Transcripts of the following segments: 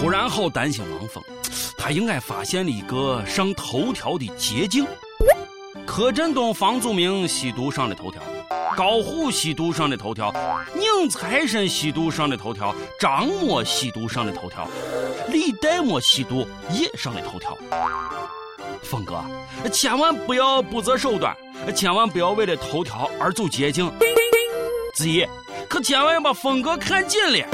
突然好担心王峰，他应该发现了一个上头条的捷径。柯震东、房祖名吸毒上了头条，高虎吸毒上了头条，宁财神吸毒上了头条，张默吸毒上了头条，李代沫吸毒也上了头条。峰哥，千万不要不择手段，千万不要为了头条而走捷径。子怡，可千万要把峰哥看紧了。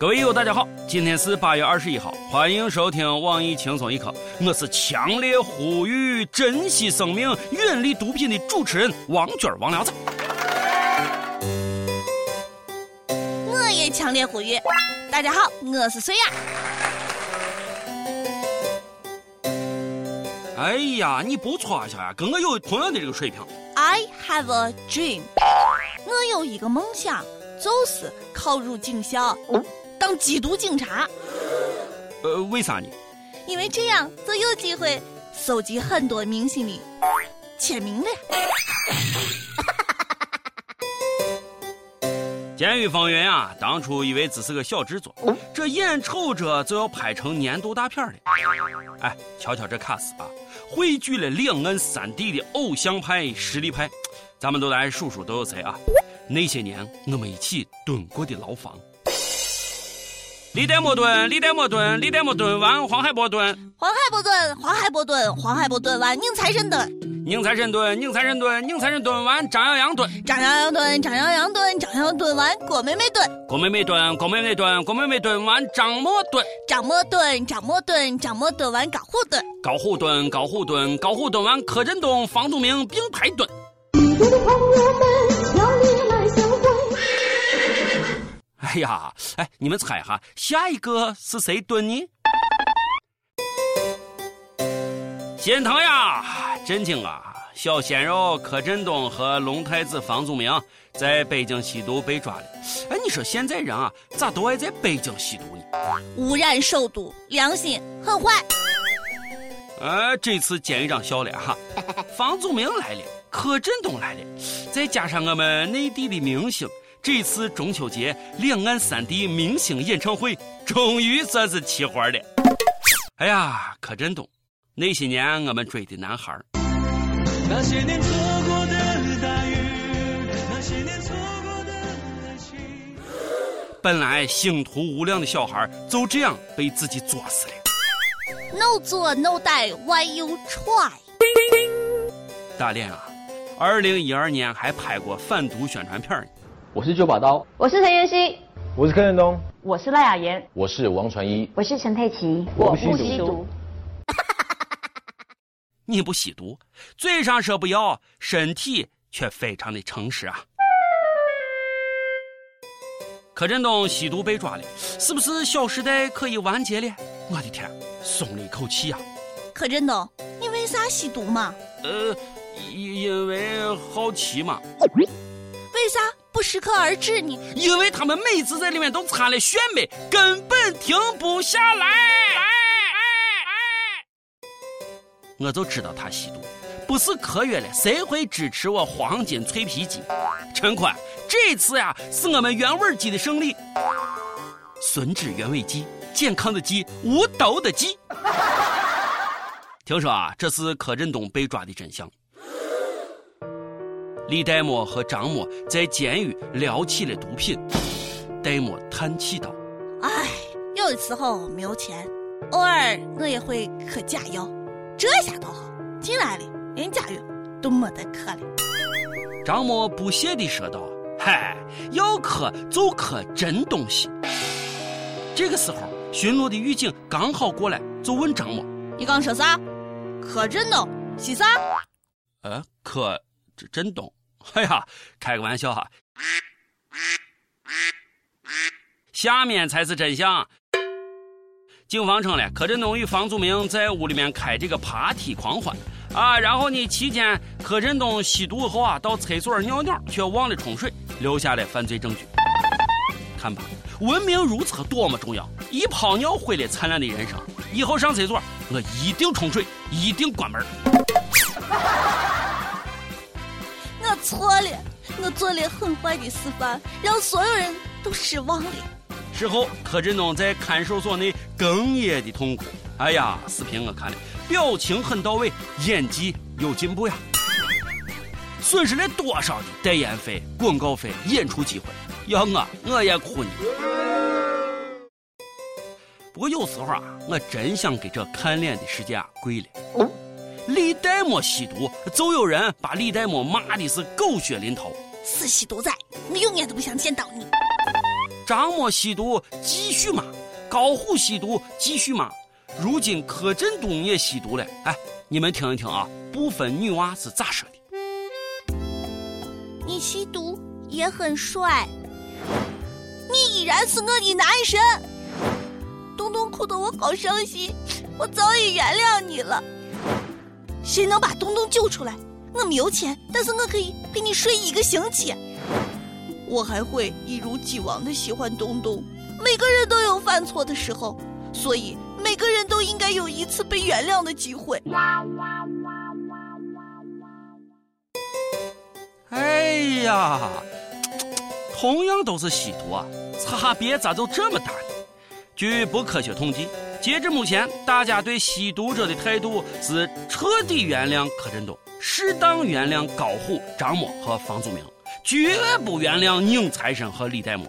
各位友，大家好，今天是八月二十一号，欢迎收听网易轻松一刻，我是强烈呼吁珍惜生命、远离毒品的主持人王娟王聊子。我也强烈呼吁，大家好，我是孙雅。哎呀，你不错呀，跟我有同样的这个水平。I have a dream，我有一个梦想，就是考入警校。当缉毒警察，呃，为啥呢？因为这样就有机会搜集很多明星的签名了。监狱风云啊，当初以为只是个小制作，这眼瞅着就要拍成年度大片了。哎，瞧瞧这卡司啊，汇聚了两岸三地的偶像派、实力派，咱们都来数数都有谁啊？那些年我们一起蹲过的牢房。李代沫蹲，李代沫蹲，李代沫蹲完，黄海波蹲，黄海波蹲，黄海波蹲，黄海波蹲完，宁财神蹲，宁财神蹲，宁财神蹲，宁财神蹲完，张阳阳蹲，张阳阳蹲，张阳阳蹲，张阳蹲完，郭美美蹲，郭美美蹲，郭美美蹲，郭美美蹲完，张默蹲，张默蹲，张默蹲，张默蹲完，高虎蹲，高虎蹲，高虎蹲，高虎蹲完，柯震东、房祖名并排蹲。哎呀，哎，你们猜哈，下一个是谁蹲呢？心疼呀，震惊啊！小鲜肉柯震东和龙太子房祖名在北京吸毒被抓了。哎，你说现在人啊，咋都爱在北京吸毒呢？污染首都，良心很坏。哎，这次监狱长笑了哈，房祖名来了，柯震东来了，再加上我们内地的明星。这次中秋节，两岸三地明星演唱会终于算是齐活了。哎呀，柯震东，那些年我们追的男孩那些年错过的大雨，那些年错过的爱情。本来星途无量的小孩，就这样被自己作死了。No 做 No die，Why you try？大连啊，二零一二年还拍过反毒宣传片呢。我是九把刀，我是陈妍希，我是柯震东，我是赖雅妍，我是王传一，我是陈佩琪，我不吸毒。你不吸毒，嘴上说不要，身体却非常的诚实啊。柯震东吸毒被抓了，是不是《小时代》可以完结了？我的天，松了一口气啊！柯震东，你为啥吸毒嘛？呃，因因为好奇嘛。为啥？不适可而止呢，因为他们每次在里面都掺了炫美，根本停不下来。我就知道他吸毒，不是科约了，谁会支持我黄金脆皮鸡？陈坤，这次呀是我们原味鸡的胜利。吮指原味鸡，健康的鸡，无毒的鸡。听说啊，这是柯震东被抓的真相。李代沫和张默在监狱聊起了毒品，代沫叹气道：“哎，有的时候没有钱，偶尔我也会嗑假药，这下倒好，进来了连假药都没得嗑了。”张默不屑地说道：“嗨，要嗑就嗑真东西。”这个时候，巡逻的狱警刚好过来，就问张默：“你刚说啥？嗑真东吸啥？”“呃，柯震东。”哎呀，开个玩笑哈！下面才是真相。警方称了，柯震东与房祖名在屋里面开这个爬梯狂欢啊，然后呢，期间柯震东吸毒后啊，到厕所尿尿却忘了冲水，留下了犯罪证据。看吧，文明如厕多么重要！一泡尿毁了灿烂的人生。以后上厕所，我一定冲水，一定关门。错了，我做了很坏的示范，让所有人都失望了。事后，柯震东在看守所内哽咽的痛苦。哎呀，视频我看了，表情很到位，演技有进步呀。损失了多少的代言费、广告费、演出机会？要我，我也哭呢。不过有时候啊，我真想给这看脸的世界啊跪了。李代沫吸毒，就有人把李代沫骂的是狗血淋头。死吸毒仔，我永远都不想见到你。张默吸毒继续骂，高虎吸毒继续骂，如今柯震东也吸毒了。哎，你们听一听啊，部分女娃是咋说的？你吸毒也很帅，你依然是我的男神。东东哭得我好伤心，我早已原谅你了。谁能把东东救出来？我没有钱，但是我可以陪你睡一个星期。我还会一如既往的喜欢东东。每个人都有犯错的时候，所以每个人都应该有一次被原谅的机会。哎呀，同样都是吸毒啊，差别咋就这么大呢？据不科学统计，截至目前，大家对吸毒者的态度是彻底原谅柯震东，适当原谅高虎、张默和房祖名，绝不原谅宁财神和李代沫。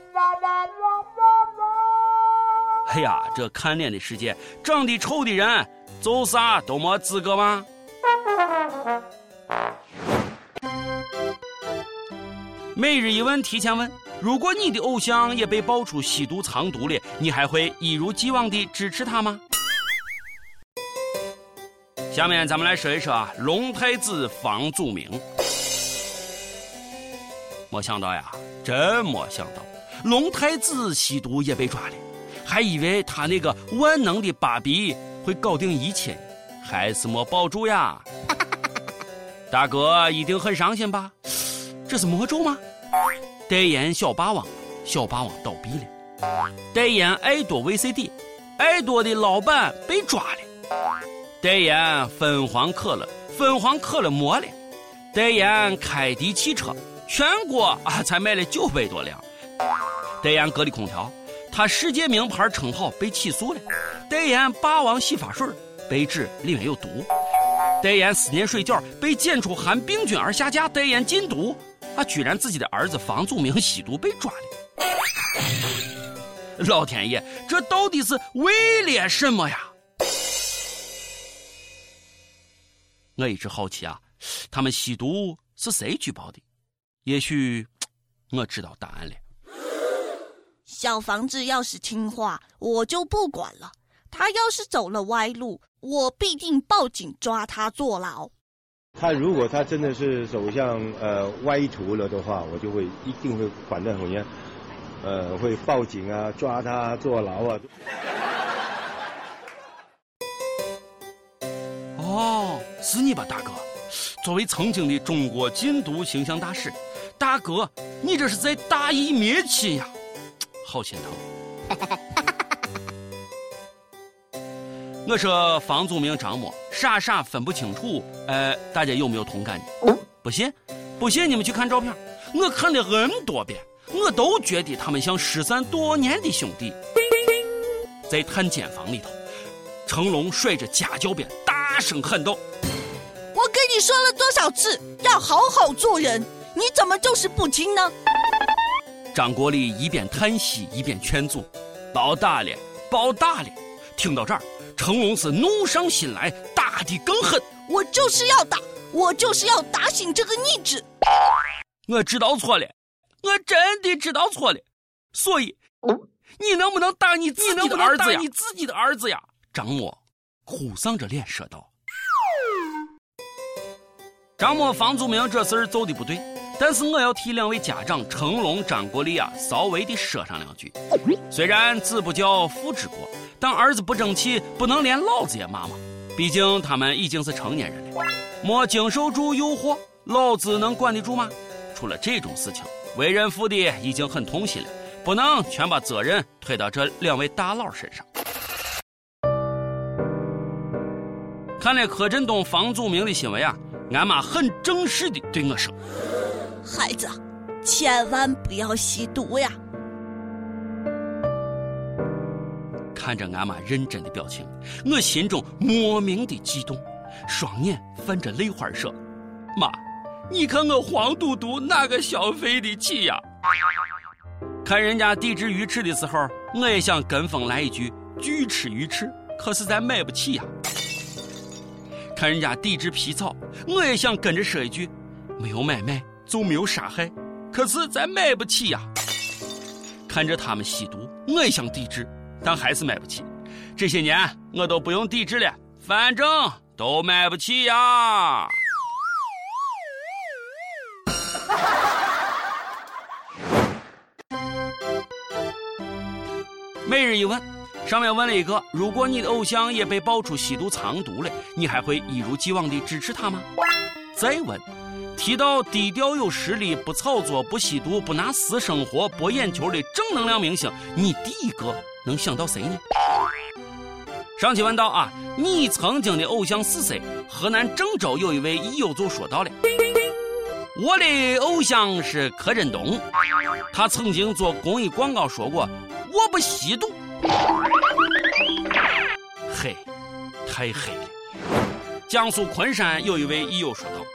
哎呀，这看脸的世界，长得丑的人做啥都没资格吗？每日一问提前问：如果你的偶像也被爆出吸毒藏毒了，你还会一如既往的支持他吗？下面咱们来说一说龙太子房祖名。没想到呀，真没想到，龙太子吸毒也被抓了，还以为他那个万能的芭比会搞定一切，还是没保住呀。大哥一定很伤心吧？这是魔咒吗？代言小霸王，小霸王倒闭了；代言爱多 VCD，爱多的老板被抓了；代言芬黄可乐，芬黄可乐没了；代言凯迪汽车，全国啊才卖了九百多辆；代言格力空调，他世界名牌称号被起诉了；代言霸王洗发水，被指里面有毒；代言思念水饺，被检出含病菌而下架；代言禁毒。啊居然自己的儿子房祖名吸毒被抓了！老天爷，这到底是为了什么呀？我一直好奇啊，他们吸毒是谁举报的？也许我知道答案了。小房子要是听话，我就不管了；他要是走了歪路，我必定报警抓他坐牢。他如果他真的是走向呃歪途了的话，我就会一定会管得很严，呃，会报警啊，抓他坐牢啊。哦，是你吧，大哥？作为曾经的中国禁毒形象大使，大哥，你这是在大义灭亲呀，好心疼。我说房祖名、张默傻傻分不清楚，呃，大家有没有同感呢？不信，不信你们去看照片，我看了 N 多遍，我都觉得他们像失散多年的兄弟。在探监房里头，成龙甩着家教鞭，大声喊道：“我跟你说了多少次，要好好做人，你怎么就是不听呢？”张国立一边叹息一边劝阻：“包大了，包大了。”听到这儿。成龙是怒上心来，打的更狠。我就是要打，我就是要打醒这个逆子。我知道错了，我真的知道错了。所以，你能不能打你自己的儿子呀？你自己的儿子呀！张默哭丧着脸说道。张默、房祖名这事儿做的不对，但是我要替两位家长成龙、张国立啊稍微的说上两句。虽然子不教，父之过。但儿子不争气，不能连老子也骂吗？毕竟他们已经是成年人了，没经受住诱惑，老子能管得住吗？出了这种事情，为人父的已经很痛心了，不能全把责任推到这两位大佬身上。看了柯震东、房祖名的新闻啊，俺妈很正式的对我说：“孩子，千万不要吸毒呀。”看着俺妈认真的表情，我心中莫名的激动，双眼泛着泪花说：“妈，你看我黄嘟嘟哪个消费得起呀？”看人家抵制鱼翅的时候，我也想跟风来一句“拒吃鱼翅”，可是咱买不起呀。看人家抵制皮草，我也想跟着说一句“没有买卖就没有杀害”，可是咱买不起呀。看着他们吸毒，我也想抵制，但还是买不起。这些年我都不用抵制了，反正都买不起呀。每日一问，上面问了一个：如果你的偶像也被爆出吸毒藏毒了，你还会一如既往的支持他吗？再问。提到低调有实力、不炒作、不吸毒、不拿私生活博眼球的正能量明星，你第一个能想到谁呢？上期问到啊，你曾经的偶像是谁？河南郑州有一位益友就说到了，我的偶像是柯震东，他曾经做公益广告说过，我不吸毒。黑，太黑了。江苏昆山有一位益友说道。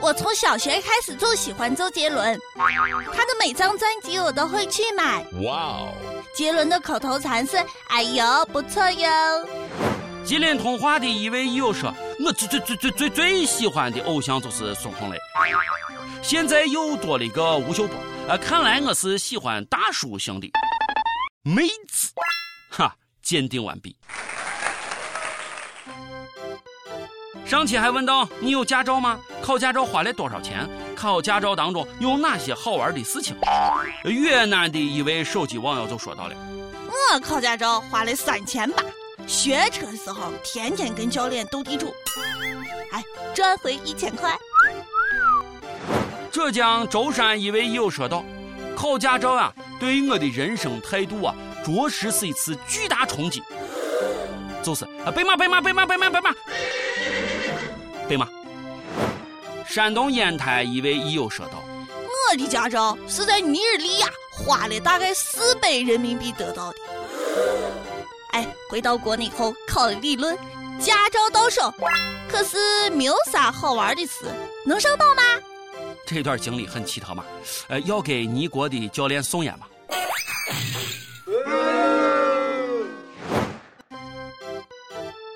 我从小学开始就喜欢周杰伦，他的每张专辑我都会去买。哇哦！杰伦的口头禅是“哎呦，不错哟”。吉林通化的一位友说：“我最最最最最最喜欢的偶像就是孙红雷，现在又多了一个吴秀波。啊，看来我是喜欢大叔型的妹子。”哈，鉴定完毕。上期还问到你有驾照吗？考驾照花了多少钱？考驾照当中有哪些好玩的事情？越南的一位手机网友就说到了：我考驾照花了三千八，学车的时候天天跟教练斗地主，哎，赚回一千块。浙江舟山一位友说道：考驾照啊，对于我的人生态度啊，着实是一次巨大冲击。就是啊，备马，备马，备马，备马，备马。对吗？山东烟台一位益友说道：“我的驾照是在尼日利亚花了大概四百人民币得到的。哎，回到国内后考了理论，驾照到手，可是没有啥好玩的事，能上报吗？这段经历很奇特嘛？呃，要给尼国的教练送烟吗？”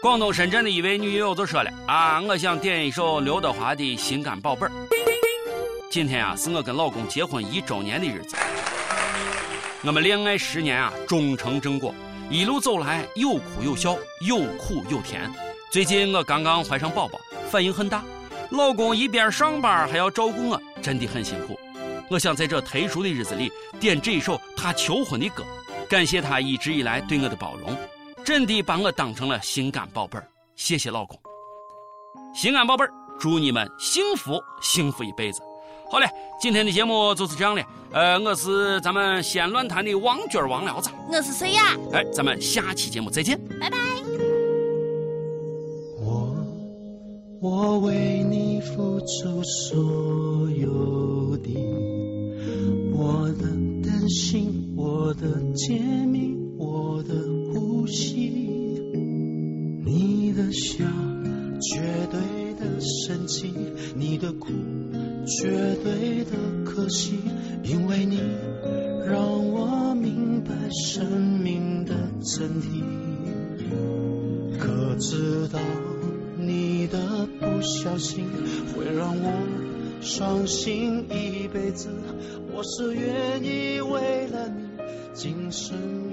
广东深圳的一位女友就说了：“啊，我想点一首刘德华的《心肝宝贝儿》。今天啊，是我跟老公结婚一周年的日子。我们恋爱十年啊，终成正果，一路走来有哭有笑，有苦有甜。最近我刚刚怀上宝宝，反应很大，老公一边上班还要照顾我，真的很辛苦。我想在这特殊的日子里点这一首他求婚的歌，感谢他一直以来对我的包容。”真的把我当成了心肝宝贝儿，谢谢老公。心肝宝贝儿，祝你们幸福幸福一辈子。好嘞，今天的节目就是这样了。呃，我是咱们西安论坛的王娟王聊子，我是谁呀？哎，咱们下期节目再见，拜拜。我我为你付出所有的，我的担心，我的甜蜜，我的。呼吸，你的笑绝对的神奇，你的哭绝对的可惜，因为你让我明白生命的真谛。可知道你的不小心会让我伤心一辈子？我是愿意为了你今生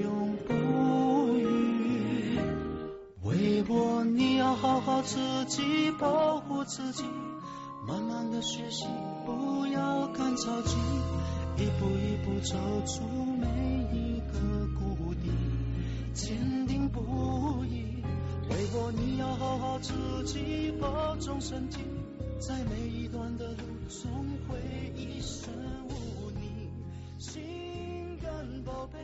自己保护自己，慢慢的学习，不要赶着急，一步一步走出每一个谷底，坚定不移。为我，你要好好自己保重身体，在每一段的路总会一生无宁，心肝宝贝，